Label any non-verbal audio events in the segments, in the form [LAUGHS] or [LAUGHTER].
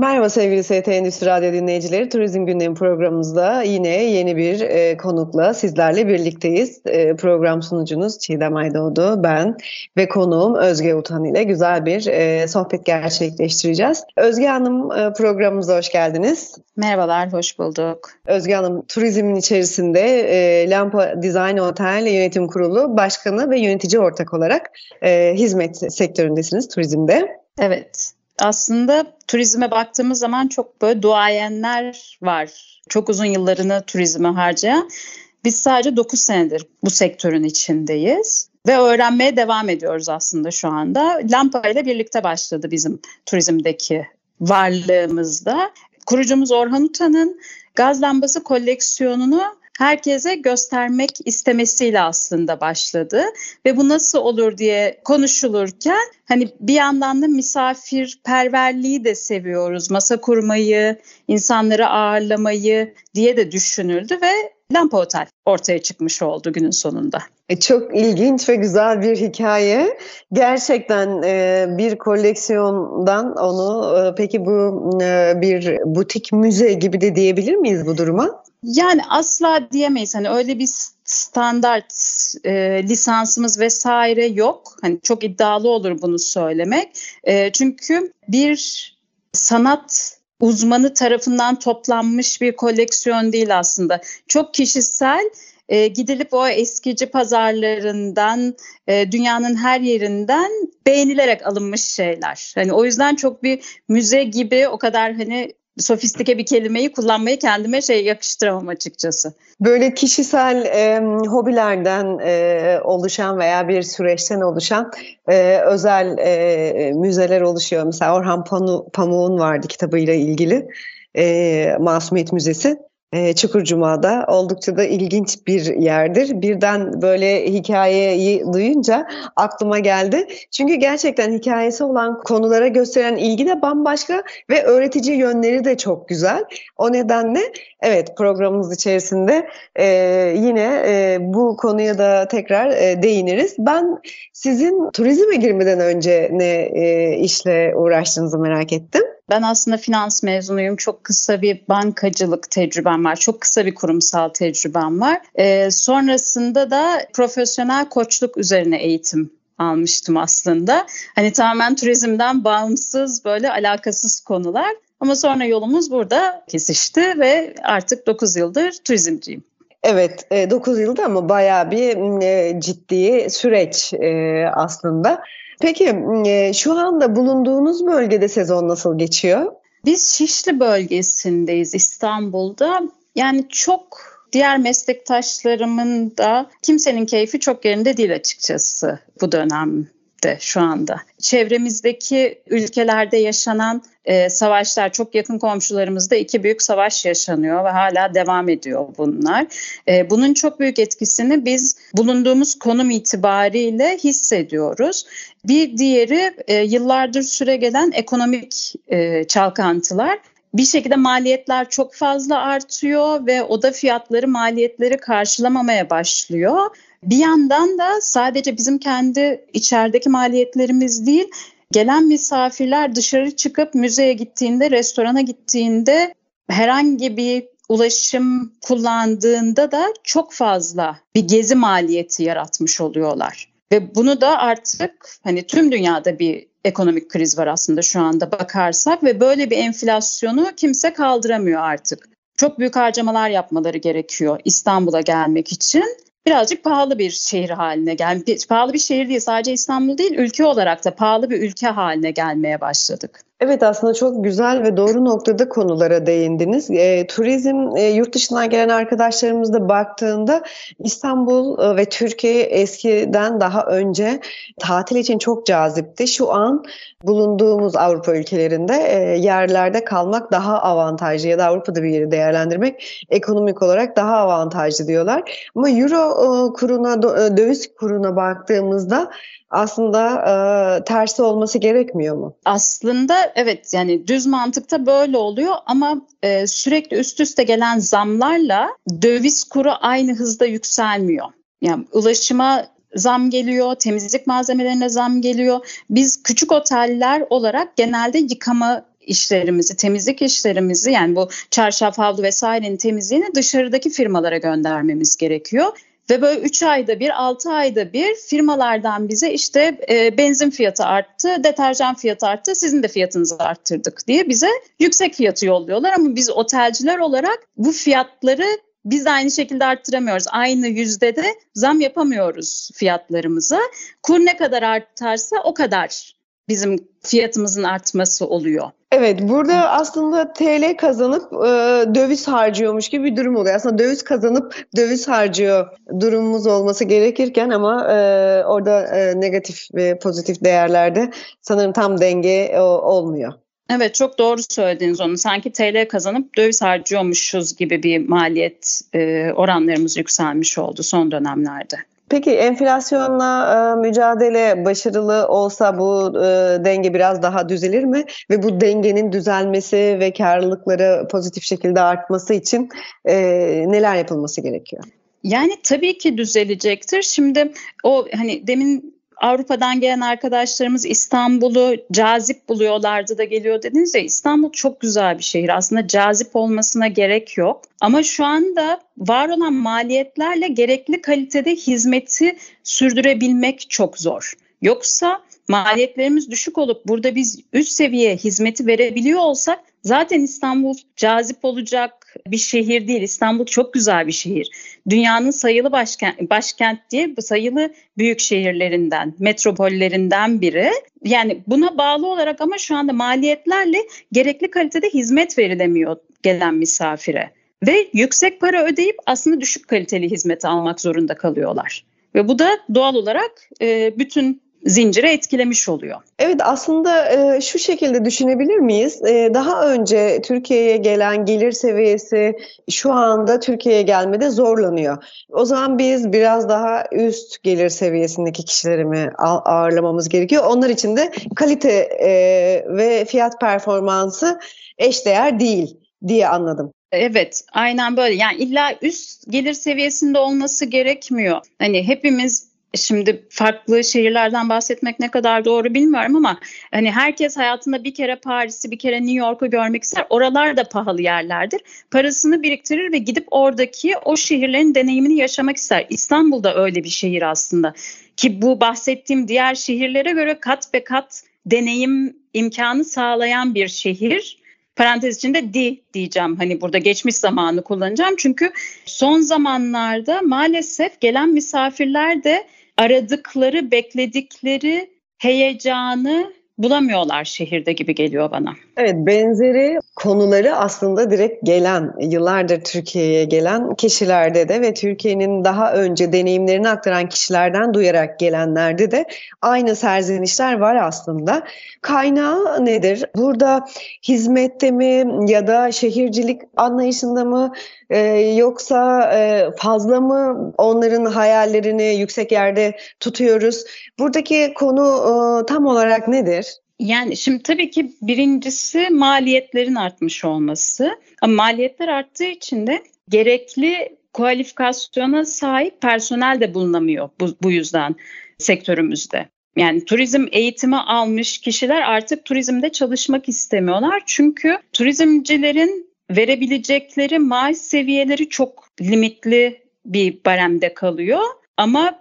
Merhaba sevgili ST Endüstri Radyo dinleyicileri. Turizm Gündemi programımızda yine yeni bir e, konukla sizlerle birlikteyiz. E, program sunucunuz Çiğdem Aydoğdu, ben ve konuğum Özge Utan ile güzel bir e, sohbet gerçekleştireceğiz. Özge Hanım e, programımıza hoş geldiniz. Merhabalar, hoş bulduk. Özge Hanım, turizmin içerisinde e, Lampa Design Otel Yönetim Kurulu Başkanı ve yönetici ortak olarak e, hizmet sektöründesiniz turizmde. Evet, aslında turizme baktığımız zaman çok böyle duayenler var. Çok uzun yıllarını turizme harcayan. Biz sadece 9 senedir bu sektörün içindeyiz ve öğrenmeye devam ediyoruz aslında şu anda. Lampa ile birlikte başladı bizim turizmdeki varlığımızda. Kurucumuz Orhan Utan'ın gaz lambası koleksiyonunu herkese göstermek istemesiyle aslında başladı ve bu nasıl olur diye konuşulurken hani bir yandan da misafirperverliği de seviyoruz. Masa kurmayı, insanları ağırlamayı diye de düşünüldü ve Lampa Otel ortaya çıkmış oldu günün sonunda. E, çok ilginç ve güzel bir hikaye. Gerçekten e, bir koleksiyondan onu e, peki bu bir butik müze gibi de diyebilir miyiz bu duruma? Yani asla diyemeyiz. Hani öyle bir standart e, lisansımız vesaire yok. Hani çok iddialı olur bunu söylemek. E, çünkü bir sanat uzmanı tarafından toplanmış bir koleksiyon değil aslında. Çok kişisel e, gidilip o eskici pazarlarından e, dünyanın her yerinden beğenilerek alınmış şeyler. Hani o yüzden çok bir müze gibi o kadar hani sofistike bir kelimeyi kullanmayı kendime şey yakıştıramam açıkçası. Böyle kişisel e, hobilerden e, oluşan veya bir süreçten oluşan e, özel e, müzeler oluşuyor. Mesela Orhan Pamuk'un vardı kitabıyla ilgili e, Masumiyet Müzesi e, Çukurcuma'da oldukça da ilginç bir yerdir. Birden böyle hikayeyi duyunca aklıma geldi. Çünkü gerçekten hikayesi olan konulara gösteren ilgi de bambaşka ve öğretici yönleri de çok güzel. O nedenle evet programımız içerisinde e, yine e, bu konuya da tekrar e, değiniriz. Ben sizin turizme girmeden önce ne e, işle uğraştığınızı merak ettim. Ben aslında finans mezunuyum. Çok kısa bir bankacılık tecrübem var. Çok kısa bir kurumsal tecrübem var. Ee, sonrasında da profesyonel koçluk üzerine eğitim almıştım aslında. Hani tamamen turizmden bağımsız böyle alakasız konular. Ama sonra yolumuz burada kesişti ve artık 9 yıldır turizmciyim. Evet 9 e, yılda ama bayağı bir e, ciddi süreç e, aslında. Peki e, şu anda bulunduğunuz bölgede sezon nasıl geçiyor? Biz Şişli bölgesindeyiz İstanbul'da. Yani çok diğer meslektaşlarımın da kimsenin keyfi çok yerinde değil açıkçası bu dönem de şu anda. Çevremizdeki ülkelerde yaşanan e, savaşlar çok yakın komşularımızda iki büyük savaş yaşanıyor ve hala devam ediyor bunlar. E, bunun çok büyük etkisini biz bulunduğumuz konum itibariyle hissediyoruz. Bir diğeri e, yıllardır süre gelen ekonomik e, çalkantılar bir şekilde maliyetler çok fazla artıyor ve oda fiyatları maliyetleri karşılamamaya başlıyor. Bir yandan da sadece bizim kendi içerideki maliyetlerimiz değil, gelen misafirler dışarı çıkıp müzeye gittiğinde, restorana gittiğinde herhangi bir ulaşım kullandığında da çok fazla bir gezi maliyeti yaratmış oluyorlar. Ve bunu da artık hani tüm dünyada bir ekonomik kriz var aslında şu anda bakarsak ve böyle bir enflasyonu kimse kaldıramıyor artık. Çok büyük harcamalar yapmaları gerekiyor İstanbul'a gelmek için birazcık pahalı bir şehir haline gel pahalı bir şehir değil sadece İstanbul değil ülke olarak da pahalı bir ülke haline gelmeye başladık. Evet aslında çok güzel ve doğru noktada konulara değindiniz. E, turizm e, yurt dışından gelen arkadaşlarımız da baktığında İstanbul e, ve Türkiye eskiden daha önce tatil için çok cazipti. Şu an bulunduğumuz Avrupa ülkelerinde e, yerlerde kalmak daha avantajlı ya da Avrupa'da bir yeri değerlendirmek ekonomik olarak daha avantajlı diyorlar. Ama euro e, kuruna, e, döviz kuruna baktığımızda aslında e, tersi olması gerekmiyor mu? Aslında evet yani düz mantıkta böyle oluyor ama e, sürekli üst üste gelen zamlarla döviz kuru aynı hızda yükselmiyor. Yani ulaşıma zam geliyor, temizlik malzemelerine zam geliyor. Biz küçük oteller olarak genelde yıkama işlerimizi, temizlik işlerimizi yani bu çarşaf, havlu vesairenin temizliğini dışarıdaki firmalara göndermemiz gerekiyor. Ve böyle 3 ayda bir, 6 ayda bir firmalardan bize işte e, benzin fiyatı arttı, deterjan fiyatı arttı, sizin de fiyatınızı arttırdık diye bize yüksek fiyatı yolluyorlar. Ama biz otelciler olarak bu fiyatları biz de aynı şekilde arttıramıyoruz. Aynı yüzde de zam yapamıyoruz fiyatlarımıza. Kur ne kadar artarsa o kadar bizim fiyatımızın artması oluyor. Evet burada aslında TL kazanıp e, döviz harcıyormuş gibi bir durum oluyor. Aslında döviz kazanıp döviz harcıyor durumumuz olması gerekirken ama e, orada e, negatif ve pozitif değerlerde sanırım tam denge e, olmuyor. Evet çok doğru söylediniz onu. Sanki TL kazanıp döviz harcıyormuşuz gibi bir maliyet e, oranlarımız yükselmiş oldu son dönemlerde. Peki enflasyonla e, mücadele başarılı olsa bu e, denge biraz daha düzelir mi? Ve bu dengenin düzelmesi ve karlılıkları pozitif şekilde artması için e, neler yapılması gerekiyor? Yani tabii ki düzelecektir. Şimdi o hani demin Avrupa'dan gelen arkadaşlarımız İstanbul'u cazip buluyorlardı da geliyor dediniz ya İstanbul çok güzel bir şehir. Aslında cazip olmasına gerek yok. Ama şu anda var olan maliyetlerle gerekli kalitede hizmeti sürdürebilmek çok zor. Yoksa maliyetlerimiz düşük olup burada biz üst seviye hizmeti verebiliyor olsak zaten İstanbul cazip olacak bir şehir değil. İstanbul çok güzel bir şehir. Dünyanın sayılı başkent, başkent diye sayılı büyük şehirlerinden, metropollerinden biri. Yani buna bağlı olarak ama şu anda maliyetlerle gerekli kalitede hizmet verilemiyor gelen misafire. Ve yüksek para ödeyip aslında düşük kaliteli hizmet almak zorunda kalıyorlar. Ve bu da doğal olarak bütün zincire etkilemiş oluyor. Evet aslında e, şu şekilde düşünebilir miyiz? E, daha önce Türkiye'ye gelen gelir seviyesi şu anda Türkiye'ye gelmede zorlanıyor. O zaman biz biraz daha üst gelir seviyesindeki kişileri mi ağırlamamız gerekiyor? Onlar için de kalite e, ve fiyat performansı eşdeğer değil diye anladım. Evet, aynen böyle. Yani illa üst gelir seviyesinde olması gerekmiyor. Hani hepimiz Şimdi farklı şehirlerden bahsetmek ne kadar doğru bilmiyorum ama hani herkes hayatında bir kere Paris'i bir kere New York'u görmek ister. Oralar da pahalı yerlerdir. Parasını biriktirir ve gidip oradaki o şehirlerin deneyimini yaşamak ister. İstanbul da öyle bir şehir aslında. Ki bu bahsettiğim diğer şehirlere göre kat ve kat deneyim imkanı sağlayan bir şehir. Parantez içinde di diyeceğim. Hani burada geçmiş zamanı kullanacağım. Çünkü son zamanlarda maalesef gelen misafirler de aradıkları, bekledikleri heyecanı bulamıyorlar şehirde gibi geliyor bana. Evet benzeri konuları aslında direkt gelen yıllardır Türkiye'ye gelen kişilerde de ve Türkiye'nin daha önce deneyimlerini aktaran kişilerden duyarak gelenlerde de aynı serzenişler var aslında. Kaynağı nedir? Burada hizmette mi ya da şehircilik anlayışında mı ee, yoksa e, fazla mı onların hayallerini yüksek yerde tutuyoruz? Buradaki konu e, tam olarak nedir? Yani şimdi tabii ki birincisi maliyetlerin artmış olması. Ama maliyetler arttığı için de gerekli kualifikasyona sahip personel de bulunamıyor bu, bu yüzden sektörümüzde. Yani turizm eğitimi almış kişiler artık turizmde çalışmak istemiyorlar. Çünkü turizmcilerin verebilecekleri maaş seviyeleri çok limitli bir baremde kalıyor. Ama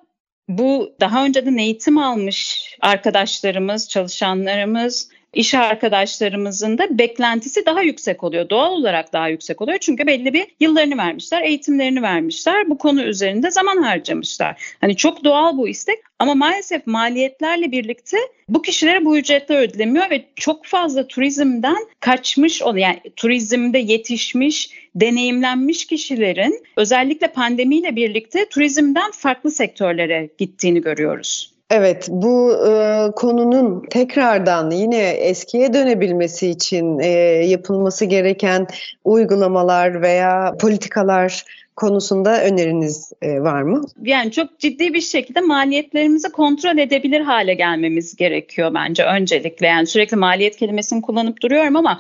bu daha önceden eğitim almış arkadaşlarımız, çalışanlarımız iş arkadaşlarımızın da beklentisi daha yüksek oluyor. Doğal olarak daha yüksek oluyor. Çünkü belli bir yıllarını vermişler, eğitimlerini vermişler. Bu konu üzerinde zaman harcamışlar. Hani çok doğal bu istek ama maalesef maliyetlerle birlikte bu kişilere bu ücretler ödülemiyor ve çok fazla turizmden kaçmış olan yani turizmde yetişmiş, deneyimlenmiş kişilerin özellikle pandemiyle birlikte turizmden farklı sektörlere gittiğini görüyoruz. Evet, bu e, konunun tekrardan yine eskiye dönebilmesi için e, yapılması gereken uygulamalar veya politikalar konusunda öneriniz e, var mı? Yani çok ciddi bir şekilde maliyetlerimizi kontrol edebilir hale gelmemiz gerekiyor bence öncelikle. Yani sürekli maliyet kelimesini kullanıp duruyorum ama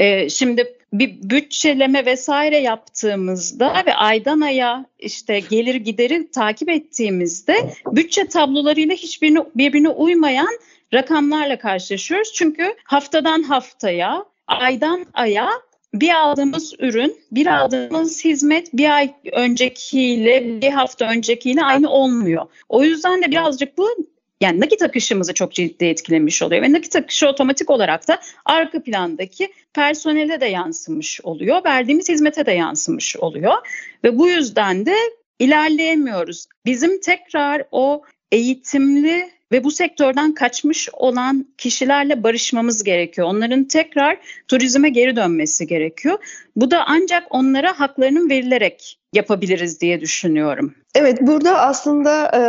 e, şimdi bir bütçeleme vesaire yaptığımızda ve aydan aya işte gelir gideri takip ettiğimizde bütçe tablolarıyla hiçbirine birbirine uymayan rakamlarla karşılaşıyoruz. Çünkü haftadan haftaya, aydan aya bir aldığımız ürün, bir aldığımız hizmet bir ay öncekiyle, bir hafta öncekiyle aynı olmuyor. O yüzden de birazcık bu yani nakit akışımızı çok ciddi etkilemiş oluyor ve nakit akışı otomatik olarak da arka plandaki personele de yansımış oluyor, verdiğimiz hizmete de yansımış oluyor ve bu yüzden de ilerleyemiyoruz. Bizim tekrar o eğitimli ve bu sektörden kaçmış olan kişilerle barışmamız gerekiyor. Onların tekrar turizme geri dönmesi gerekiyor. Bu da ancak onlara haklarının verilerek yapabiliriz diye düşünüyorum. Evet burada aslında e,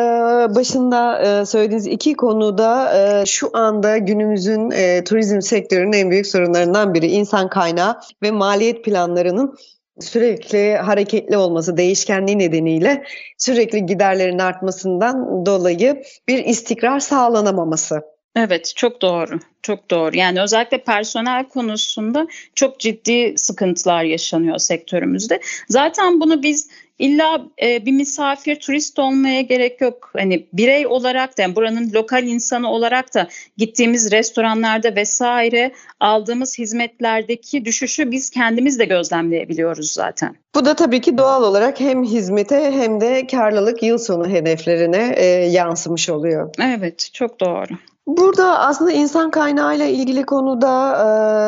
başında e, söylediğiniz iki konuda e, şu anda günümüzün e, turizm sektörünün en büyük sorunlarından biri insan kaynağı ve maliyet planlarının sürekli hareketli olması, değişkenliği nedeniyle sürekli giderlerin artmasından dolayı bir istikrar sağlanamaması. Evet çok doğru çok doğru yani özellikle personel konusunda çok ciddi sıkıntılar yaşanıyor sektörümüzde. Zaten bunu biz İlla e, bir misafir, turist olmaya gerek yok. Hani birey olarak da yani buranın lokal insanı olarak da gittiğimiz restoranlarda vesaire aldığımız hizmetlerdeki düşüşü biz kendimiz de gözlemleyebiliyoruz zaten. Bu da tabii ki doğal olarak hem hizmete hem de karlılık yıl sonu hedeflerine e, yansımış oluyor. Evet, çok doğru. Burada aslında insan kaynağıyla ilgili konuda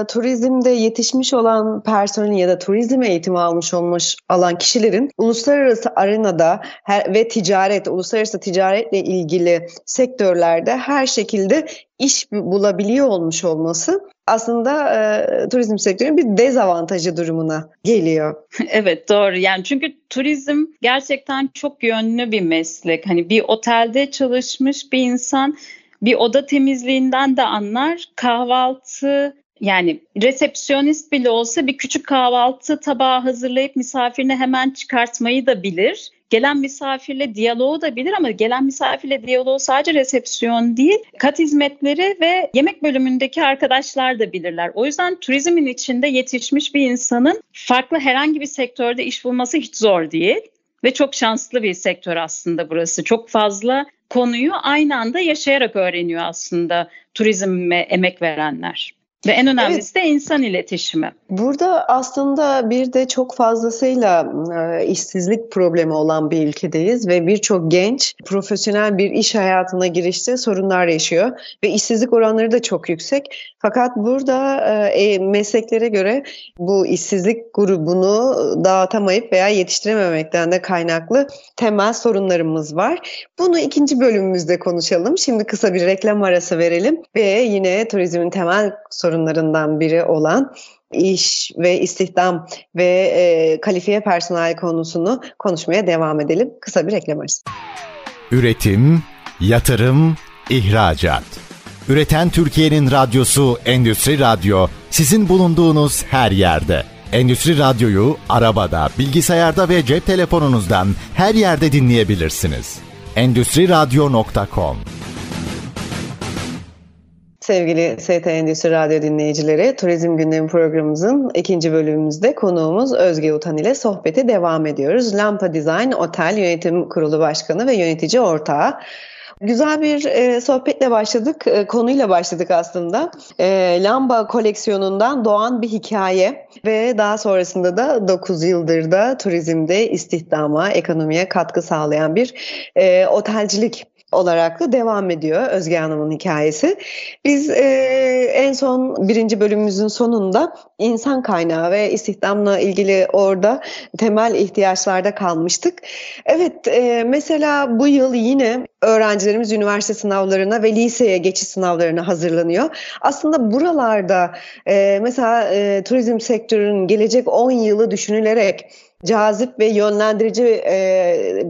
e, turizmde yetişmiş olan personelin ya da turizm eğitimi almış olmuş alan kişilerin uluslararası arenada her, ve ticaret, uluslararası ticaretle ilgili sektörlerde her şekilde iş bulabiliyor olmuş olması aslında e, turizm sektörünün bir dezavantajı durumuna geliyor. [LAUGHS] evet doğru yani çünkü turizm gerçekten çok yönlü bir meslek. Hani bir otelde çalışmış bir insan bir oda temizliğinden de anlar. Kahvaltı yani resepsiyonist bile olsa bir küçük kahvaltı tabağı hazırlayıp misafirine hemen çıkartmayı da bilir. Gelen misafirle diyaloğu da bilir ama gelen misafirle diyaloğu sadece resepsiyon değil, kat hizmetleri ve yemek bölümündeki arkadaşlar da bilirler. O yüzden turizmin içinde yetişmiş bir insanın farklı herhangi bir sektörde iş bulması hiç zor değil. Ve çok şanslı bir sektör aslında burası. Çok fazla konuyu aynı anda yaşayarak öğreniyor aslında turizme emek verenler. Ve en önemlisi evet. de insan iletişimi. Burada aslında bir de çok fazlasıyla e, işsizlik problemi olan bir ülkedeyiz ve birçok genç profesyonel bir iş hayatına girişte sorunlar yaşıyor ve işsizlik oranları da çok yüksek. Fakat burada e, e mesleklere göre bu işsizlik grubunu dağıtamayıp veya yetiştirememekten de kaynaklı temel sorunlarımız var. Bunu ikinci bölümümüzde konuşalım. Şimdi kısa bir reklam arası verelim ve yine turizmin temel sorunları sorunlarından biri olan iş ve istihdam ve e, kalifiye personel konusunu konuşmaya devam edelim. Kısa bir reklam arası. Üretim, yatırım, ihracat. Üreten Türkiye'nin radyosu Endüstri Radyo sizin bulunduğunuz her yerde. Endüstri Radyo'yu arabada, bilgisayarda ve cep telefonunuzdan her yerde dinleyebilirsiniz. Endüstri Radyo.com Sevgili ST Endüstri Radyo dinleyicileri, Turizm Gündemi programımızın ikinci bölümümüzde konuğumuz Özge Utan ile sohbeti devam ediyoruz. Lampa Design Otel Yönetim Kurulu Başkanı ve yönetici ortağı. Güzel bir e, sohbetle başladık, e, konuyla başladık aslında. E, Lamba koleksiyonundan doğan bir hikaye ve daha sonrasında da 9 yıldır da turizmde istihdama, ekonomiye katkı sağlayan bir e, otelcilik olarak da devam ediyor Özge Hanım'ın hikayesi. Biz e, en son birinci bölümümüzün sonunda insan kaynağı ve istihdamla ilgili orada temel ihtiyaçlarda kalmıştık. Evet e, mesela bu yıl yine öğrencilerimiz üniversite sınavlarına ve liseye geçiş sınavlarına hazırlanıyor. Aslında buralarda e, mesela e, turizm sektörünün gelecek 10 yılı düşünülerek cazip ve yönlendirici e,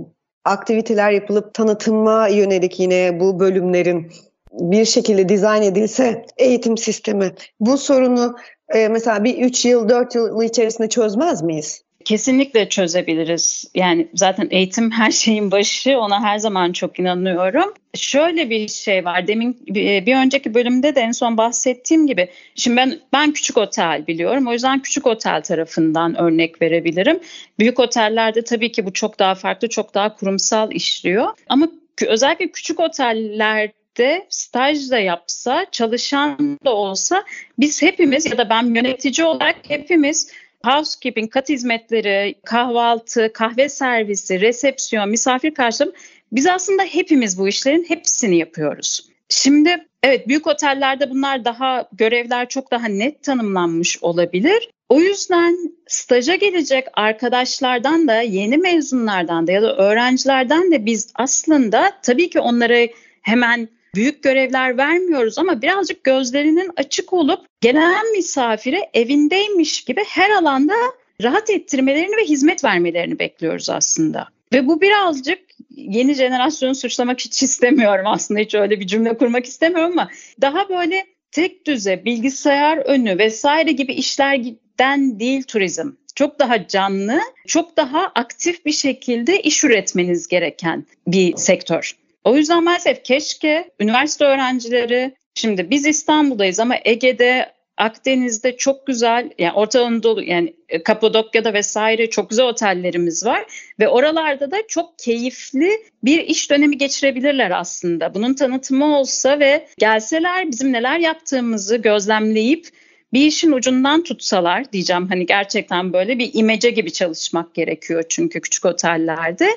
aktiviteler yapılıp tanıtıma yönelik yine bu bölümlerin bir şekilde dizayn edilse eğitim sistemi bu sorunu e, mesela bir 3 yıl 4 yıl içerisinde çözmez miyiz? Kesinlikle çözebiliriz. Yani zaten eğitim her şeyin başı. Ona her zaman çok inanıyorum. Şöyle bir şey var. Demin bir önceki bölümde de en son bahsettiğim gibi. Şimdi ben ben küçük otel biliyorum. O yüzden küçük otel tarafından örnek verebilirim. Büyük otellerde tabii ki bu çok daha farklı, çok daha kurumsal işliyor. Ama özellikle küçük otellerde staj da yapsa, çalışan da olsa biz hepimiz ya da ben yönetici olarak hepimiz housekeeping, kat hizmetleri, kahvaltı, kahve servisi, resepsiyon, misafir karşılama biz aslında hepimiz bu işlerin hepsini yapıyoruz. Şimdi evet büyük otellerde bunlar daha görevler çok daha net tanımlanmış olabilir. O yüzden staja gelecek arkadaşlardan da yeni mezunlardan da ya da öğrencilerden de biz aslında tabii ki onları hemen büyük görevler vermiyoruz ama birazcık gözlerinin açık olup gelen misafire evindeymiş gibi her alanda rahat ettirmelerini ve hizmet vermelerini bekliyoruz aslında. Ve bu birazcık yeni jenerasyonu suçlamak hiç istemiyorum aslında hiç öyle bir cümle kurmak istemiyorum ama daha böyle tek düze bilgisayar önü vesaire gibi işlerden değil turizm. Çok daha canlı, çok daha aktif bir şekilde iş üretmeniz gereken bir sektör. O yüzden maalesef keşke üniversite öğrencileri şimdi biz İstanbul'dayız ama Ege'de Akdeniz'de çok güzel yani Orta Anadolu yani e, Kapadokya'da vesaire çok güzel otellerimiz var ve oralarda da çok keyifli bir iş dönemi geçirebilirler aslında. Bunun tanıtımı olsa ve gelseler bizim neler yaptığımızı gözlemleyip bir işin ucundan tutsalar diyeceğim hani gerçekten böyle bir imece gibi çalışmak gerekiyor çünkü küçük otellerde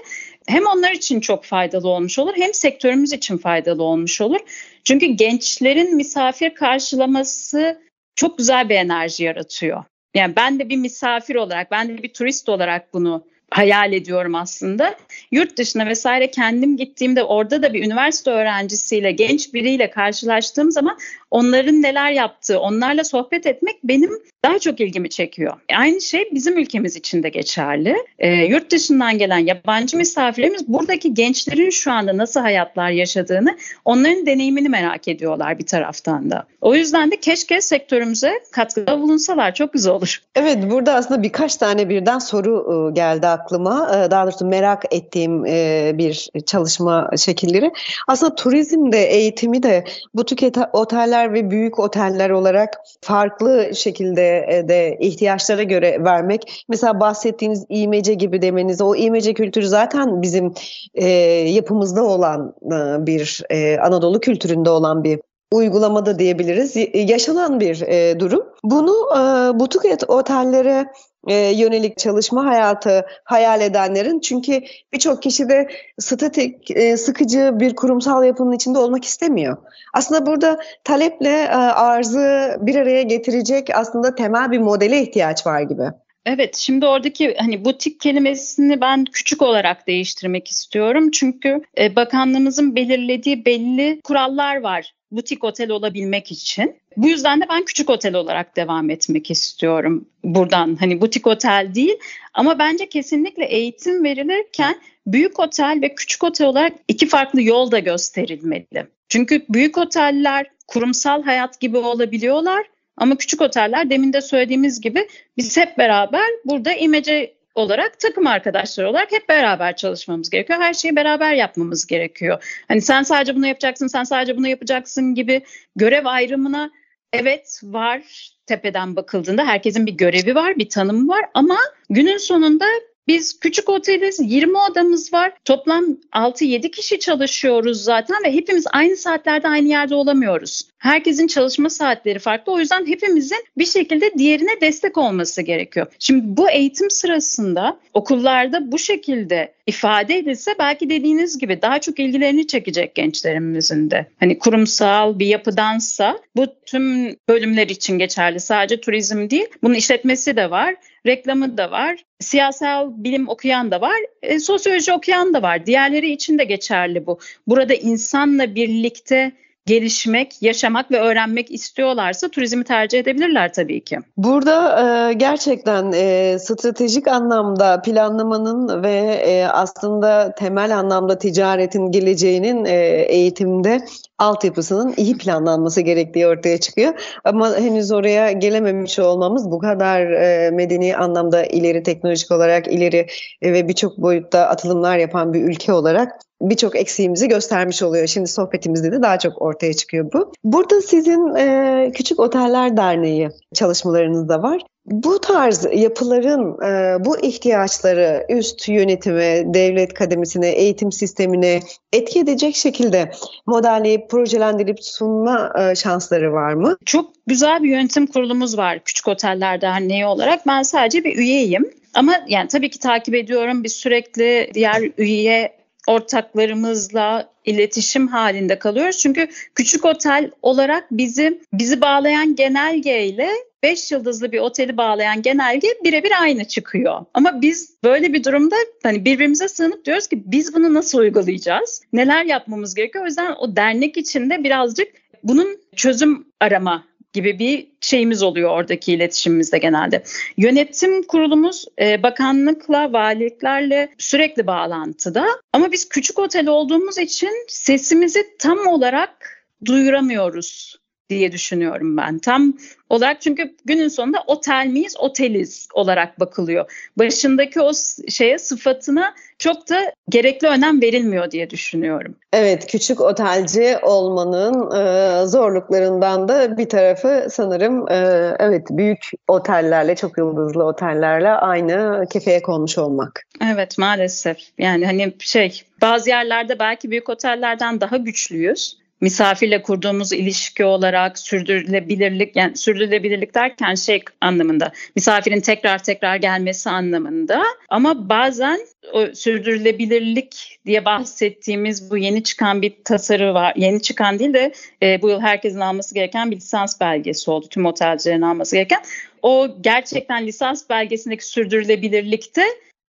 hem onlar için çok faydalı olmuş olur hem sektörümüz için faydalı olmuş olur. Çünkü gençlerin misafir karşılaması çok güzel bir enerji yaratıyor. Yani ben de bir misafir olarak, ben de bir turist olarak bunu hayal ediyorum aslında. Yurt dışına vesaire kendim gittiğimde orada da bir üniversite öğrencisiyle, genç biriyle karşılaştığım zaman onların neler yaptığı, onlarla sohbet etmek benim daha çok ilgimi çekiyor. Aynı şey bizim ülkemiz için de geçerli. E, yurt dışından gelen yabancı misafirlerimiz buradaki gençlerin şu anda nasıl hayatlar yaşadığını, onların deneyimini merak ediyorlar bir taraftan da. O yüzden de keşke sektörümüze katkıda bulunsalar. Çok güzel olur. Evet burada aslında birkaç tane birden soru e, geldi aklıma. E, daha doğrusu merak ettiğim e, bir çalışma şekilleri. Aslında turizm de eğitimi de bu tüket oteller ve büyük oteller olarak farklı şekilde de ihtiyaçlara göre vermek. Mesela bahsettiğiniz imece gibi demeniz o imece kültürü zaten bizim e, yapımızda olan e, bir e, Anadolu kültüründe olan bir uygulamada diyebiliriz. Yaşanan bir e, durum. Bunu e, butik otellere e, yönelik çalışma hayatı hayal edenlerin çünkü birçok kişi de statik, e, sıkıcı bir kurumsal yapının içinde olmak istemiyor. Aslında burada taleple e, arzı bir araya getirecek aslında temel bir modele ihtiyaç var gibi. Evet, şimdi oradaki hani butik kelimesini ben küçük olarak değiştirmek istiyorum. Çünkü e, bakanlığımızın belirlediği belli kurallar var butik otel olabilmek için. Bu yüzden de ben küçük otel olarak devam etmek istiyorum buradan. Hani butik otel değil ama bence kesinlikle eğitim verilirken büyük otel ve küçük otel olarak iki farklı yol da gösterilmeli. Çünkü büyük oteller kurumsal hayat gibi olabiliyorlar ama küçük oteller demin de söylediğimiz gibi biz hep beraber burada imece olarak takım arkadaşları olarak hep beraber çalışmamız gerekiyor. Her şeyi beraber yapmamız gerekiyor. Hani sen sadece bunu yapacaksın, sen sadece bunu yapacaksın gibi görev ayrımına evet var tepeden bakıldığında herkesin bir görevi var, bir tanımı var ama günün sonunda biz küçük oteliz, 20 odamız var. Toplam 6-7 kişi çalışıyoruz zaten ve hepimiz aynı saatlerde aynı yerde olamıyoruz. Herkesin çalışma saatleri farklı. O yüzden hepimizin bir şekilde diğerine destek olması gerekiyor. Şimdi bu eğitim sırasında okullarda bu şekilde ifade edilse belki dediğiniz gibi daha çok ilgilerini çekecek gençlerimizin de. Hani kurumsal bir yapıdansa bu tüm bölümler için geçerli. Sadece turizm değil. Bunun işletmesi de var, reklamı da var, siyasal bilim okuyan da var, e, sosyoloji okuyan da var. Diğerleri için de geçerli bu. Burada insanla birlikte gelişmek, yaşamak ve öğrenmek istiyorlarsa turizmi tercih edebilirler tabii ki. Burada e, gerçekten e, stratejik anlamda planlamanın ve e, aslında temel anlamda ticaretin geleceğinin e, eğitimde altyapısının iyi planlanması gerektiği ortaya çıkıyor. Ama henüz oraya gelememiş olmamız bu kadar e, medeni anlamda ileri teknolojik olarak ileri e, ve birçok boyutta atılımlar yapan bir ülke olarak birçok eksiğimizi göstermiş oluyor. Şimdi sohbetimizde de daha çok ortaya çıkıyor bu. Burada sizin e, Küçük Oteller Derneği çalışmalarınız da var. Bu tarz yapıların e, bu ihtiyaçları üst yönetime, devlet kademesine, eğitim sistemine etki edecek şekilde modelleyip, projelendirip sunma e, şansları var mı? Çok güzel bir yönetim kurulumuz var Küçük Oteller Derneği olarak. Ben sadece bir üyeyim. Ama yani tabii ki takip ediyorum. Biz sürekli diğer üye ortaklarımızla iletişim halinde kalıyoruz. Çünkü küçük otel olarak bizi bizi bağlayan genelgeyle 5 yıldızlı bir oteli bağlayan genelge birebir aynı çıkıyor. Ama biz böyle bir durumda hani birbirimize sığınıp diyoruz ki biz bunu nasıl uygulayacağız? Neler yapmamız gerekiyor? O yüzden o dernek içinde birazcık bunun çözüm arama gibi bir şeyimiz oluyor oradaki iletişimimizde genelde. Yönetim kurulumuz e, bakanlıkla, valiliklerle sürekli bağlantıda. Ama biz küçük otel olduğumuz için sesimizi tam olarak duyuramıyoruz diye düşünüyorum ben. Tam olarak çünkü günün sonunda otel miyiz, oteliz olarak bakılıyor. Başındaki o şeye sıfatına çok da gerekli önem verilmiyor diye düşünüyorum. Evet, küçük otelci olmanın e, zorluklarından da bir tarafı sanırım e, evet büyük otellerle, çok yıldızlı otellerle aynı kefeye konmuş olmak. Evet, maalesef. Yani hani şey bazı yerlerde belki büyük otellerden daha güçlüyüz misafirle kurduğumuz ilişki olarak sürdürülebilirlik yani sürdürülebilirlik derken şey anlamında misafirin tekrar tekrar gelmesi anlamında ama bazen o sürdürülebilirlik diye bahsettiğimiz bu yeni çıkan bir tasarı var. Yeni çıkan değil de e, bu yıl herkesin alması gereken bir lisans belgesi oldu. Tüm otelcilerin alması gereken. O gerçekten lisans belgesindeki sürdürülebilirlikte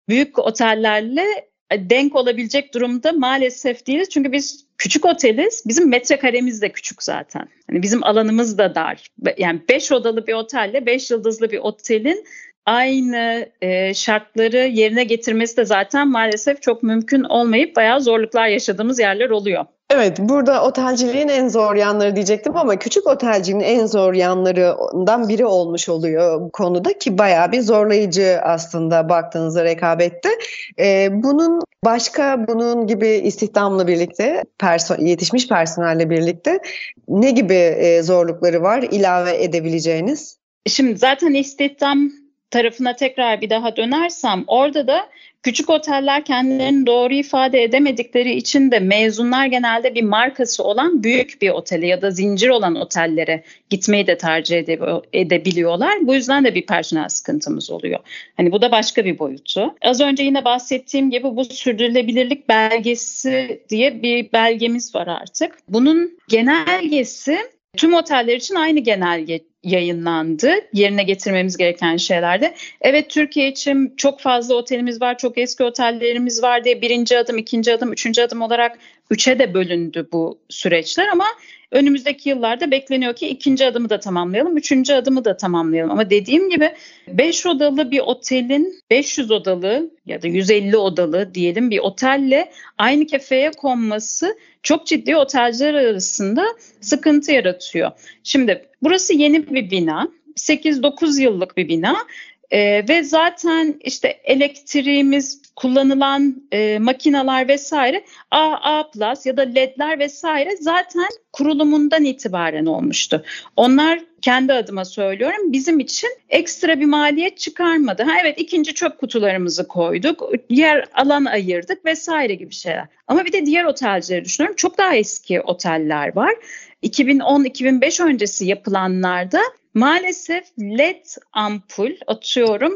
büyük otellerle denk olabilecek durumda maalesef değiliz. Çünkü biz küçük oteliz. Bizim metrekaremiz de küçük zaten. Hani bizim alanımız da dar. Yani 5 odalı bir otelle 5 yıldızlı bir otelin aynı e, şartları yerine getirmesi de zaten maalesef çok mümkün olmayıp bayağı zorluklar yaşadığımız yerler oluyor. Evet, burada otelciliğin en zor yanları diyecektim ama küçük otelciliğin en zor yanlarından biri olmuş oluyor bu konuda ki bayağı bir zorlayıcı aslında baktığınızda rekabette. Ee, bunun başka bunun gibi istihdamla birlikte, perso- yetişmiş personelle birlikte ne gibi e, zorlukları var ilave edebileceğiniz? Şimdi zaten istihdam tarafına tekrar bir daha dönersem orada da küçük oteller kendilerini doğru ifade edemedikleri için de mezunlar genelde bir markası olan büyük bir otele ya da zincir olan otellere gitmeyi de tercih ede- edebiliyorlar. Bu yüzden de bir personel sıkıntımız oluyor. Hani bu da başka bir boyutu. Az önce yine bahsettiğim gibi bu sürdürülebilirlik belgesi diye bir belgemiz var artık. Bunun genelgesi tüm oteller için aynı genelge yayınlandı. Yerine getirmemiz gereken şeylerde. Evet Türkiye için çok fazla otelimiz var, çok eski otellerimiz var diye birinci adım, ikinci adım, üçüncü adım olarak üçe de bölündü bu süreçler ama önümüzdeki yıllarda bekleniyor ki ikinci adımı da tamamlayalım, üçüncü adımı da tamamlayalım. Ama dediğim gibi 5 odalı bir otelin 500 odalı ya da 150 odalı diyelim bir otelle aynı kefeye konması çok ciddi otelciler arasında sıkıntı yaratıyor. Şimdi burası yeni bir bina. 8-9 yıllık bir bina. Ee, ve zaten işte elektriğimiz, kullanılan e, makinalar vesaire AA plus ya da LED'ler vesaire zaten kurulumundan itibaren olmuştu. Onlar kendi adıma söylüyorum bizim için ekstra bir maliyet çıkarmadı. Ha evet ikinci çöp kutularımızı koyduk, yer alan ayırdık vesaire gibi şeyler. Ama bir de diğer otelcileri düşünüyorum. Çok daha eski oteller var. 2010-2005 öncesi yapılanlarda maalesef led ampul atıyorum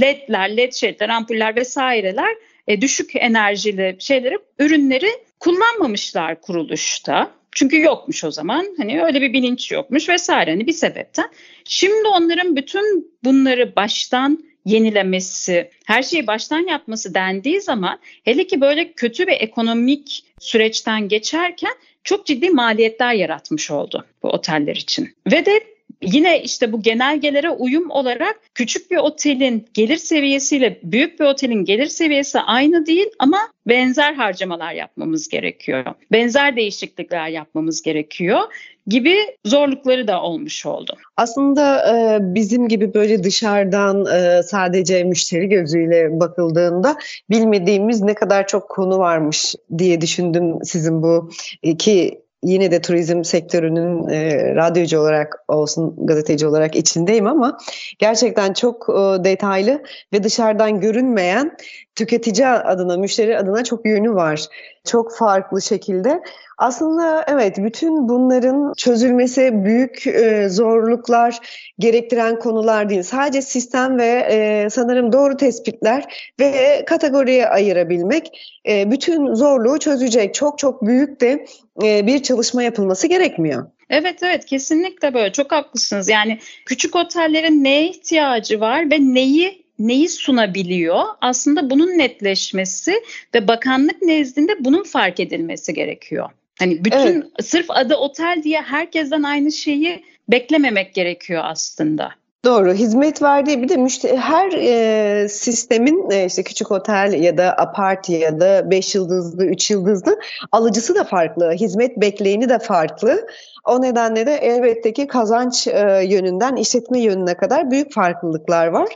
ledler, led şeritler, ampuller vesaireler e, düşük enerjili şeyleri, ürünleri kullanmamışlar kuruluşta. Çünkü yokmuş o zaman. Hani öyle bir bilinç yokmuş vesaire hani bir sebepten. Şimdi onların bütün bunları baştan yenilemesi, her şeyi baştan yapması dendiği zaman hele ki böyle kötü bir ekonomik süreçten geçerken çok ciddi maliyetler yaratmış oldu bu oteller için. Ve de yine işte bu genelgelere uyum olarak küçük bir otelin gelir seviyesiyle büyük bir otelin gelir seviyesi aynı değil ama benzer harcamalar yapmamız gerekiyor. Benzer değişiklikler yapmamız gerekiyor gibi zorlukları da olmuş oldu. Aslında e, bizim gibi böyle dışarıdan e, sadece müşteri gözüyle bakıldığında bilmediğimiz ne kadar çok konu varmış diye düşündüm sizin bu iki yine de turizm sektörünün e, radyocu olarak olsun gazeteci olarak içindeyim ama gerçekten çok e, detaylı ve dışarıdan görünmeyen tüketici adına, müşteri adına çok yönü var. Çok farklı şekilde. Aslında evet bütün bunların çözülmesi büyük e, zorluklar gerektiren konular değil. Sadece sistem ve e, sanırım doğru tespitler ve kategoriye ayırabilmek e, bütün zorluğu çözecek. Çok çok büyük de e, bir çalışma yapılması gerekmiyor. Evet evet kesinlikle böyle çok haklısınız. Yani küçük otellerin neye ihtiyacı var ve neyi neyi sunabiliyor? Aslında bunun netleşmesi ve bakanlık nezdinde bunun fark edilmesi gerekiyor. Hani bütün evet. sırf adı otel diye herkesten aynı şeyi beklememek gerekiyor aslında. Doğru. Hizmet verdiği bir de müşteri her e, sistemin e, işte küçük otel ya da apart ya da 5 yıldızlı, 3 yıldızlı alıcısı da farklı. Hizmet bekleyeni de farklı. O nedenle de elbette ki kazanç e, yönünden işletme yönüne kadar büyük farklılıklar var.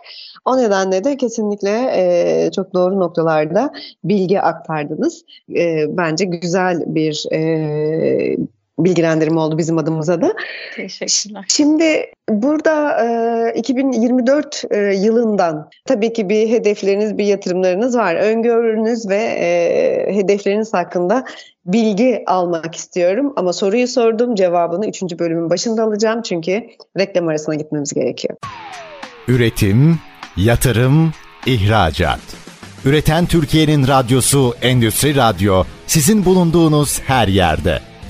O nedenle de kesinlikle e, çok doğru noktalarda bilgi aktardınız. E, bence güzel bir e, bilgilendirme oldu bizim adımıza da. Teşekkürler. Şimdi burada e, 2024 e, yılından tabii ki bir hedefleriniz, bir yatırımlarınız var. Öngörünüz ve e, hedefleriniz hakkında bilgi almak istiyorum. Ama soruyu sordum, cevabını 3. bölümün başında alacağım. Çünkü reklam arasına gitmemiz gerekiyor. Üretim, yatırım, ihracat. Üreten Türkiye'nin radyosu Endüstri Radyo sizin bulunduğunuz her yerde.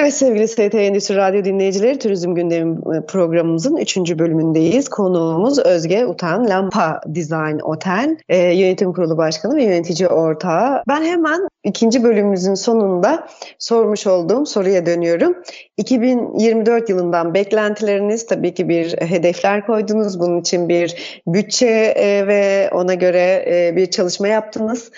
Evet sevgili ST Endüstri Radyo dinleyicileri Turizm Gündemi e, programımızın 3. bölümündeyiz. Konuğumuz Özge Utan Lampa Design Otel e, Yönetim Kurulu Başkanı ve yönetici ortağı. Ben hemen ikinci bölümümüzün sonunda sormuş olduğum soruya dönüyorum. 2024 yılından beklentileriniz tabii ki bir hedefler koydunuz. Bunun için bir bütçe e, ve ona göre e, bir çalışma yaptınız.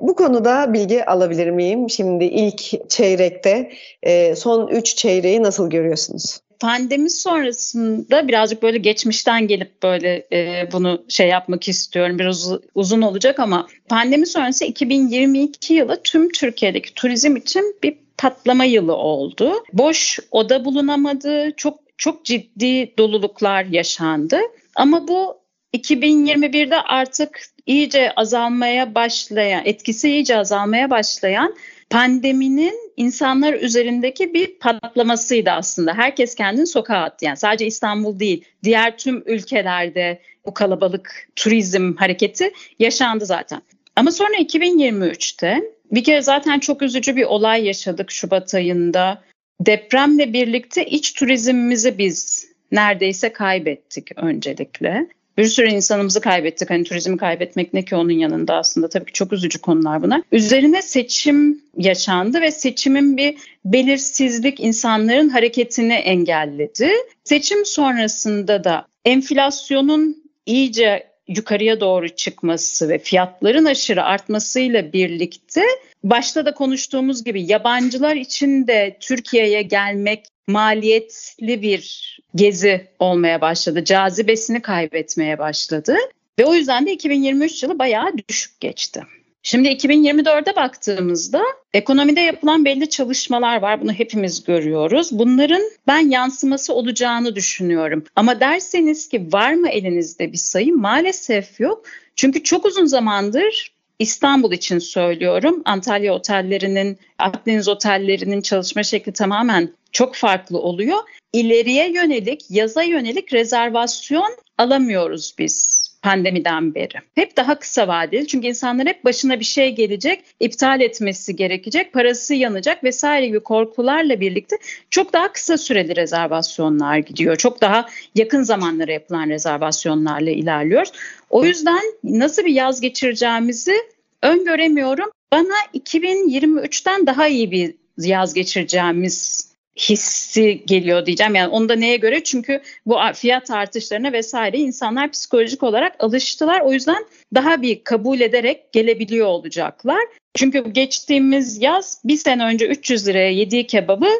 Bu konuda bilgi alabilir miyim? Şimdi ilk çeyrekte e, son 3 çeyreği nasıl görüyorsunuz? pandemi sonrasında birazcık böyle geçmişten gelip böyle e, bunu şey yapmak istiyorum. Biraz uzun olacak ama pandemi sonrası 2022 yılı tüm Türkiye'deki turizm için bir patlama yılı oldu. Boş oda bulunamadı. Çok çok ciddi doluluklar yaşandı. Ama bu 2021'de artık iyice azalmaya başlayan, etkisi iyice azalmaya başlayan pandeminin insanlar üzerindeki bir patlamasıydı aslında. Herkes kendini sokağa attı. Yani sadece İstanbul değil, diğer tüm ülkelerde bu kalabalık turizm hareketi yaşandı zaten. Ama sonra 2023'te bir kere zaten çok üzücü bir olay yaşadık Şubat ayında. Depremle birlikte iç turizmimizi biz neredeyse kaybettik öncelikle. Bir sürü insanımızı kaybettik. Hani turizmi kaybetmek ne ki onun yanında aslında. Tabii ki çok üzücü konular bunlar. Üzerine seçim yaşandı ve seçimin bir belirsizlik insanların hareketini engelledi. Seçim sonrasında da enflasyonun iyice yukarıya doğru çıkması ve fiyatların aşırı artmasıyla birlikte başta da konuştuğumuz gibi yabancılar için de Türkiye'ye gelmek maliyetli bir gezi olmaya başladı. Cazibesini kaybetmeye başladı. Ve o yüzden de 2023 yılı bayağı düşük geçti. Şimdi 2024'e baktığımızda ekonomide yapılan belli çalışmalar var. Bunu hepimiz görüyoruz. Bunların ben yansıması olacağını düşünüyorum. Ama derseniz ki var mı elinizde bir sayı? Maalesef yok. Çünkü çok uzun zamandır İstanbul için söylüyorum. Antalya otellerinin, Akdeniz otellerinin çalışma şekli tamamen çok farklı oluyor. İleriye yönelik, yaza yönelik rezervasyon alamıyoruz biz pandemiden beri. Hep daha kısa vadeli çünkü insanlar hep başına bir şey gelecek, iptal etmesi gerekecek, parası yanacak vesaire gibi korkularla birlikte çok daha kısa süreli rezervasyonlar gidiyor. Çok daha yakın zamanlara yapılan rezervasyonlarla ilerliyoruz. O yüzden nasıl bir yaz geçireceğimizi öngöremiyorum. Bana 2023'ten daha iyi bir yaz geçireceğimiz hissi geliyor diyeceğim. Yani onu da neye göre? Çünkü bu fiyat artışlarına vesaire insanlar psikolojik olarak alıştılar. O yüzden daha bir kabul ederek gelebiliyor olacaklar. Çünkü geçtiğimiz yaz bir sene önce 300 liraya yediği kebabı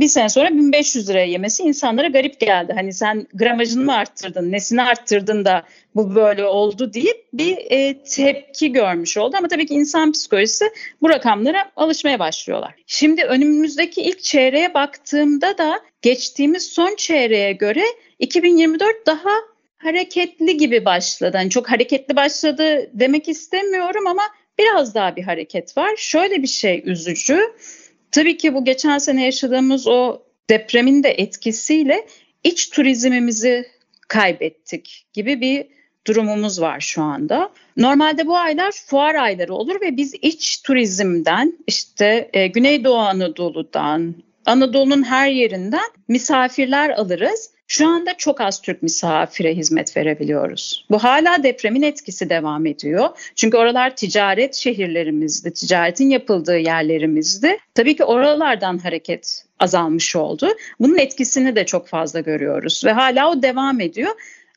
bir sene sonra 1500 liraya yemesi insanlara garip geldi. Hani sen gramajını mı arttırdın, nesini arttırdın da bu böyle oldu deyip bir e, tepki görmüş oldu. Ama tabii ki insan psikolojisi bu rakamlara alışmaya başlıyorlar. Şimdi önümüzdeki ilk çeyreğe baktığımda da geçtiğimiz son çeyreğe göre 2024 daha hareketli gibi başladı. Yani çok hareketli başladı demek istemiyorum ama biraz daha bir hareket var. Şöyle bir şey üzücü. Tabii ki bu geçen sene yaşadığımız o depremin de etkisiyle iç turizmimizi kaybettik gibi bir durumumuz var şu anda. Normalde bu aylar fuar ayları olur ve biz iç turizmden işte e, Güneydoğu Anadolu'dan, Anadolu'nun her yerinden misafirler alırız. Şu anda çok az Türk misafire hizmet verebiliyoruz. Bu hala depremin etkisi devam ediyor. Çünkü oralar ticaret şehirlerimizdi, ticaretin yapıldığı yerlerimizdi. Tabii ki oralardan hareket azalmış oldu. Bunun etkisini de çok fazla görüyoruz ve hala o devam ediyor.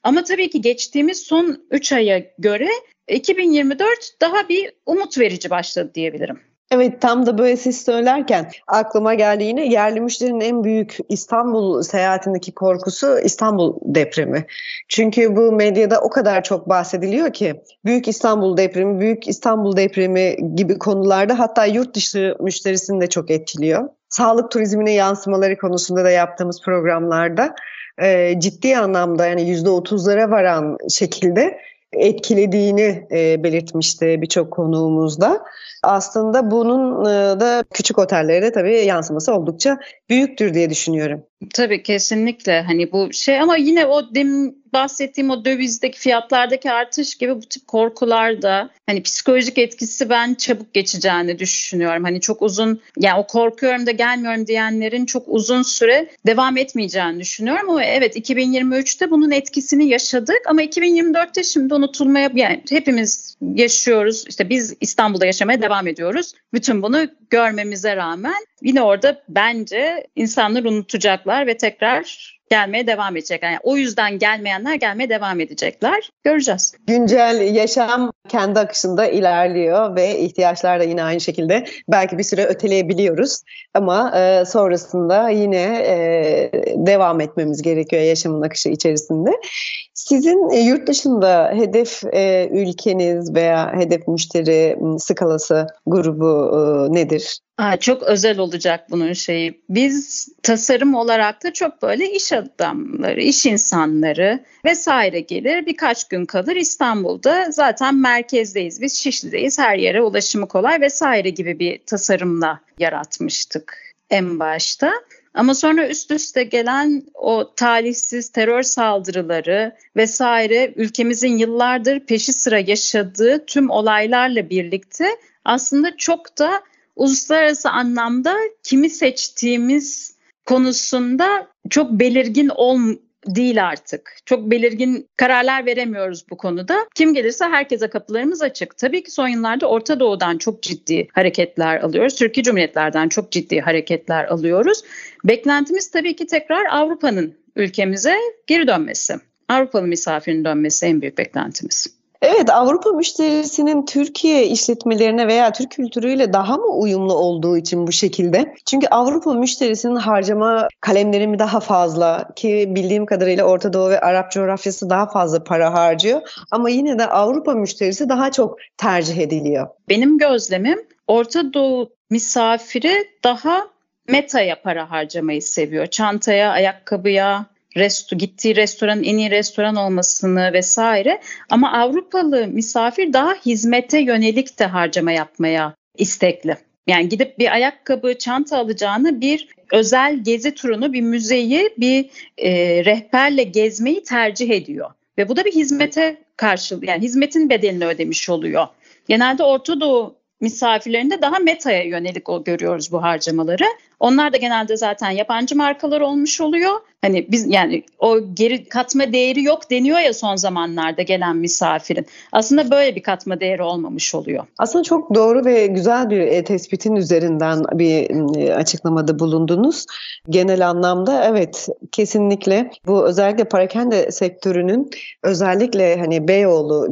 Ama tabii ki geçtiğimiz son 3 aya göre 2024 daha bir umut verici başladı diyebilirim. Evet tam da böyle siz söylerken aklıma geldi yine yerli müşterinin en büyük İstanbul seyahatindeki korkusu İstanbul depremi. Çünkü bu medyada o kadar çok bahsediliyor ki Büyük İstanbul depremi, Büyük İstanbul depremi gibi konularda hatta yurt dışı müşterisini de çok etkiliyor. Sağlık turizmine yansımaları konusunda da yaptığımız programlarda e, ciddi anlamda yani %30'lara varan şekilde etkilediğini e, belirtmişti birçok konuğumuzda. Aslında bunun e, da küçük otellere tabii yansıması oldukça büyüktür diye düşünüyorum. Tabii kesinlikle hani bu şey ama yine o demin bahsettiğim o dövizdeki fiyatlardaki artış gibi bu tip korkular da hani psikolojik etkisi ben çabuk geçeceğini düşünüyorum. Hani çok uzun yani o korkuyorum da gelmiyorum diyenlerin çok uzun süre devam etmeyeceğini düşünüyorum. Ama evet 2023'te bunun etkisini yaşadık ama 2024'te şimdi unutulmaya yani hepimiz yaşıyoruz. İşte biz İstanbul'da yaşamaya devam ediyoruz. Bütün bunu görmemize rağmen yine orada bence insanlar unutacaklar ve tekrar gelmeye devam edecekler. Yani o yüzden gelmeyenler gelmeye devam edecekler. Göreceğiz. Güncel yaşam kendi akışında ilerliyor ve ihtiyaçlar da yine aynı şekilde belki bir süre öteleyebiliyoruz. Ama e, sonrasında yine e, devam etmemiz gerekiyor yaşamın akışı içerisinde. Sizin e, yurt dışında hedef ülkeniz veya hedef müşteri skalası grubu nedir? Aa, çok özel olacak bunun şeyi. Biz tasarım olarak da çok böyle iş adamları, iş insanları vesaire gelir. Birkaç gün kalır İstanbul'da. Zaten merkezdeyiz. Biz Şişli'deyiz. Her yere ulaşımı kolay vesaire gibi bir tasarımla yaratmıştık en başta. Ama sonra üst üste gelen o talihsiz terör saldırıları vesaire ülkemizin yıllardır peşi sıra yaşadığı tüm olaylarla birlikte aslında çok da uluslararası anlamda kimi seçtiğimiz konusunda çok belirgin ol değil artık. Çok belirgin kararlar veremiyoruz bu konuda. Kim gelirse herkese kapılarımız açık. Tabii ki son yıllarda Orta Doğu'dan çok ciddi hareketler alıyoruz. Türkiye Cumhuriyetlerden çok ciddi hareketler alıyoruz. Beklentimiz tabii ki tekrar Avrupa'nın ülkemize geri dönmesi. Avrupalı misafirin dönmesi en büyük beklentimiz. Evet Avrupa müşterisinin Türkiye işletmelerine veya Türk kültürüyle daha mı uyumlu olduğu için bu şekilde? Çünkü Avrupa müşterisinin harcama kalemleri mi daha fazla ki bildiğim kadarıyla Orta Doğu ve Arap coğrafyası daha fazla para harcıyor ama yine de Avrupa müşterisi daha çok tercih ediliyor. Benim gözlemim Orta Doğu misafiri daha metaya para harcamayı seviyor. Çantaya, ayakkabıya, resto, gittiği restoranın en iyi restoran olmasını vesaire. Ama Avrupalı misafir daha hizmete yönelik de harcama yapmaya istekli. Yani gidip bir ayakkabı, çanta alacağını bir özel gezi turunu, bir müzeyi, bir e, rehberle gezmeyi tercih ediyor. Ve bu da bir hizmete karşı, yani hizmetin bedelini ödemiş oluyor. Genelde Orta Doğu misafirlerinde daha metaya yönelik o görüyoruz bu harcamaları. Onlar da genelde zaten yabancı markalar olmuş oluyor. Hani biz yani o geri katma değeri yok deniyor ya son zamanlarda gelen misafirin. Aslında böyle bir katma değeri olmamış oluyor. Aslında çok doğru ve güzel bir e, tespitin üzerinden bir e, açıklamada bulundunuz. Genel anlamda evet kesinlikle bu özellikle parakende sektörünün özellikle hani Beyoğlu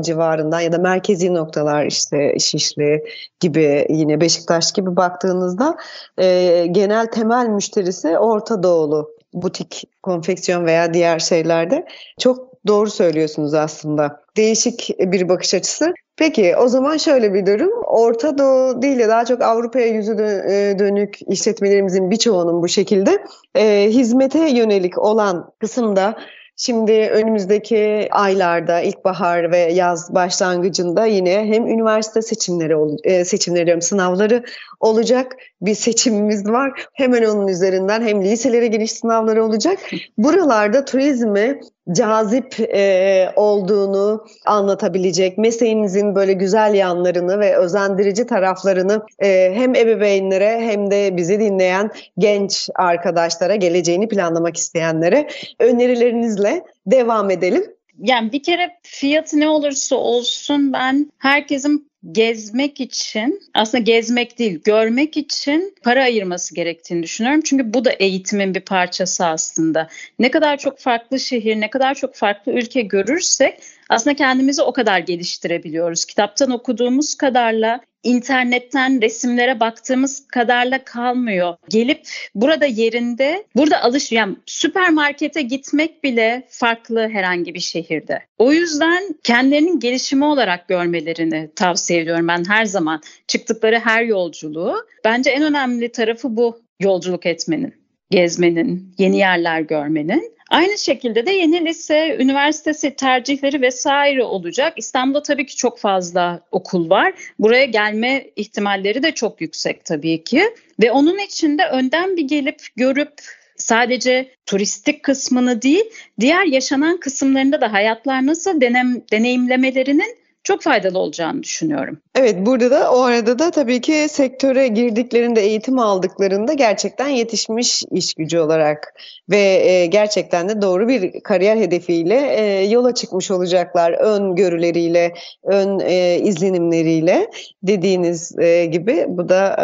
civarından ya da merkezi noktalar işte Şişli gibi yine Beşiktaş gibi baktığınızda e, genel temel müşterisi Orta Doğulu butik, konfeksiyon veya diğer şeylerde. Çok doğru söylüyorsunuz aslında. Değişik bir bakış açısı. Peki o zaman şöyle bir durum. Orta Doğu değil de daha çok Avrupa'ya yüzü e, dönük işletmelerimizin birçoğunun bu şekilde e, hizmete yönelik olan kısımda Şimdi önümüzdeki aylarda ilkbahar ve yaz başlangıcında yine hem üniversite seçimleri e, seçimleri diyorum sınavları olacak bir seçimimiz var. Hemen onun üzerinden hem liselere giriş sınavları olacak. Buralarda turizmi cazip e, olduğunu anlatabilecek, mesleğimizin böyle güzel yanlarını ve özendirici taraflarını e, hem ebeveynlere hem de bizi dinleyen genç arkadaşlara, geleceğini planlamak isteyenlere önerilerinizle devam edelim. Yani bir kere fiyatı ne olursa olsun ben herkesin gezmek için aslında gezmek değil görmek için para ayırması gerektiğini düşünüyorum. Çünkü bu da eğitimin bir parçası aslında. Ne kadar çok farklı şehir, ne kadar çok farklı ülke görürsek aslında kendimizi o kadar geliştirebiliyoruz. Kitaptan okuduğumuz kadarla internetten resimlere baktığımız kadarla kalmıyor. Gelip burada yerinde, burada alış yani süpermarkete gitmek bile farklı herhangi bir şehirde. O yüzden kendilerinin gelişimi olarak görmelerini tavsiye ediyorum ben her zaman. Çıktıkları her yolculuğu. Bence en önemli tarafı bu yolculuk etmenin, gezmenin, yeni yerler görmenin. Aynı şekilde de yeni lise, üniversitesi tercihleri vesaire olacak. İstanbul'da tabii ki çok fazla okul var. Buraya gelme ihtimalleri de çok yüksek tabii ki. Ve onun için de önden bir gelip görüp sadece turistik kısmını değil, diğer yaşanan kısımlarında da hayatlar nasıl denem, deneyimlemelerinin çok faydalı olacağını düşünüyorum. Evet burada da o arada da tabii ki sektöre girdiklerinde eğitim aldıklarında gerçekten yetişmiş iş gücü olarak ve e, gerçekten de doğru bir kariyer hedefiyle e, yola çıkmış olacaklar ön görüleriyle, ön e, izlenimleriyle dediğiniz e, gibi bu da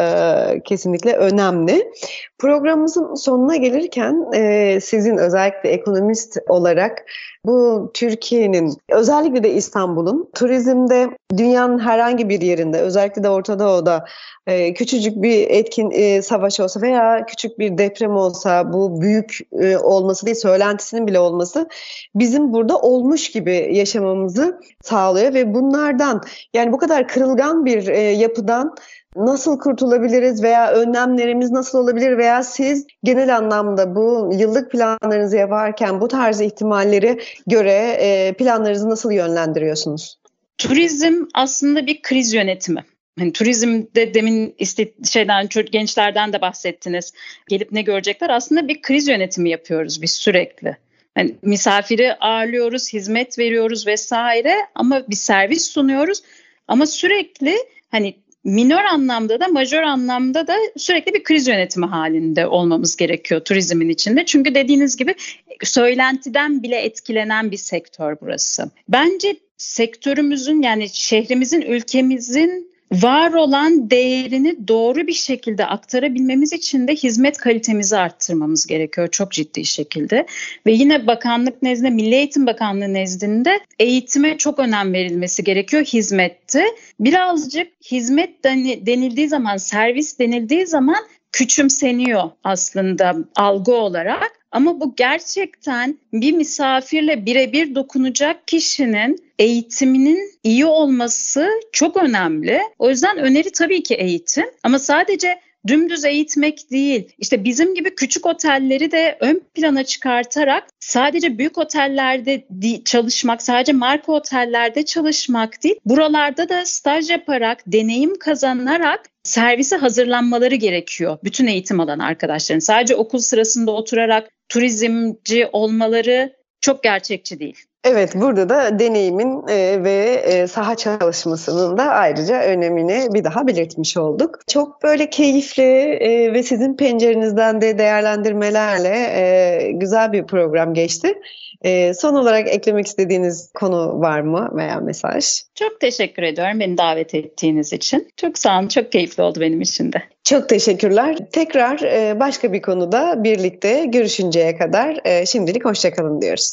e, kesinlikle önemli. Programımızın sonuna gelirken e, sizin özellikle ekonomist olarak bu Türkiye'nin özellikle de İstanbul'un turizmde dünyanın herhangi bir yerinde özellikle de Orta Doğu'da e, küçücük bir etkin e, savaş olsa veya küçük bir deprem olsa bu büyük e, olması değil söylentisinin bile olması bizim burada olmuş gibi yaşamamızı sağlıyor ve bunlardan yani bu kadar kırılgan bir e, yapıdan nasıl kurtulabiliriz veya önlemlerimiz nasıl olabilir veya siz genel anlamda bu yıllık planlarınızı yaparken bu tarz ihtimalleri göre e, planlarınızı nasıl yönlendiriyorsunuz? Turizm aslında bir kriz yönetimi. Hani turizmde demin işte şeyden gençlerden de bahsettiniz. Gelip ne görecekler? Aslında bir kriz yönetimi yapıyoruz biz sürekli. Yani misafiri ağırlıyoruz, hizmet veriyoruz vesaire ama bir servis sunuyoruz. Ama sürekli hani minör anlamda da majör anlamda da sürekli bir kriz yönetimi halinde olmamız gerekiyor turizmin içinde. Çünkü dediğiniz gibi söylentiden bile etkilenen bir sektör burası. Bence sektörümüzün yani şehrimizin, ülkemizin var olan değerini doğru bir şekilde aktarabilmemiz için de hizmet kalitemizi arttırmamız gerekiyor çok ciddi şekilde. Ve yine bakanlık nezdinde, Milli Eğitim Bakanlığı nezdinde eğitime çok önem verilmesi gerekiyor hizmette. Birazcık hizmet denildiği zaman, servis denildiği zaman küçümseniyor aslında algı olarak. Ama bu gerçekten bir misafirle birebir dokunacak kişinin eğitiminin iyi olması çok önemli. O yüzden öneri tabii ki eğitim ama sadece dümdüz eğitmek değil. İşte bizim gibi küçük otelleri de ön plana çıkartarak sadece büyük otellerde çalışmak, sadece marka otellerde çalışmak değil. Buralarda da staj yaparak, deneyim kazanarak servise hazırlanmaları gerekiyor. Bütün eğitim alan arkadaşların. Sadece okul sırasında oturarak turizmci olmaları çok gerçekçi değil. Evet burada da deneyimin e, ve e, saha çalışmasının da ayrıca önemini bir daha belirtmiş olduk. Çok böyle keyifli e, ve sizin pencerenizden de değerlendirmelerle güzel bir program geçti. E, son olarak eklemek istediğiniz konu var mı veya mesaj? Çok teşekkür ediyorum beni davet ettiğiniz için. Çok sağ olun, çok keyifli oldu benim için de. Çok teşekkürler. Tekrar e, başka bir konuda birlikte görüşünceye kadar e, şimdilik hoşçakalın diyoruz.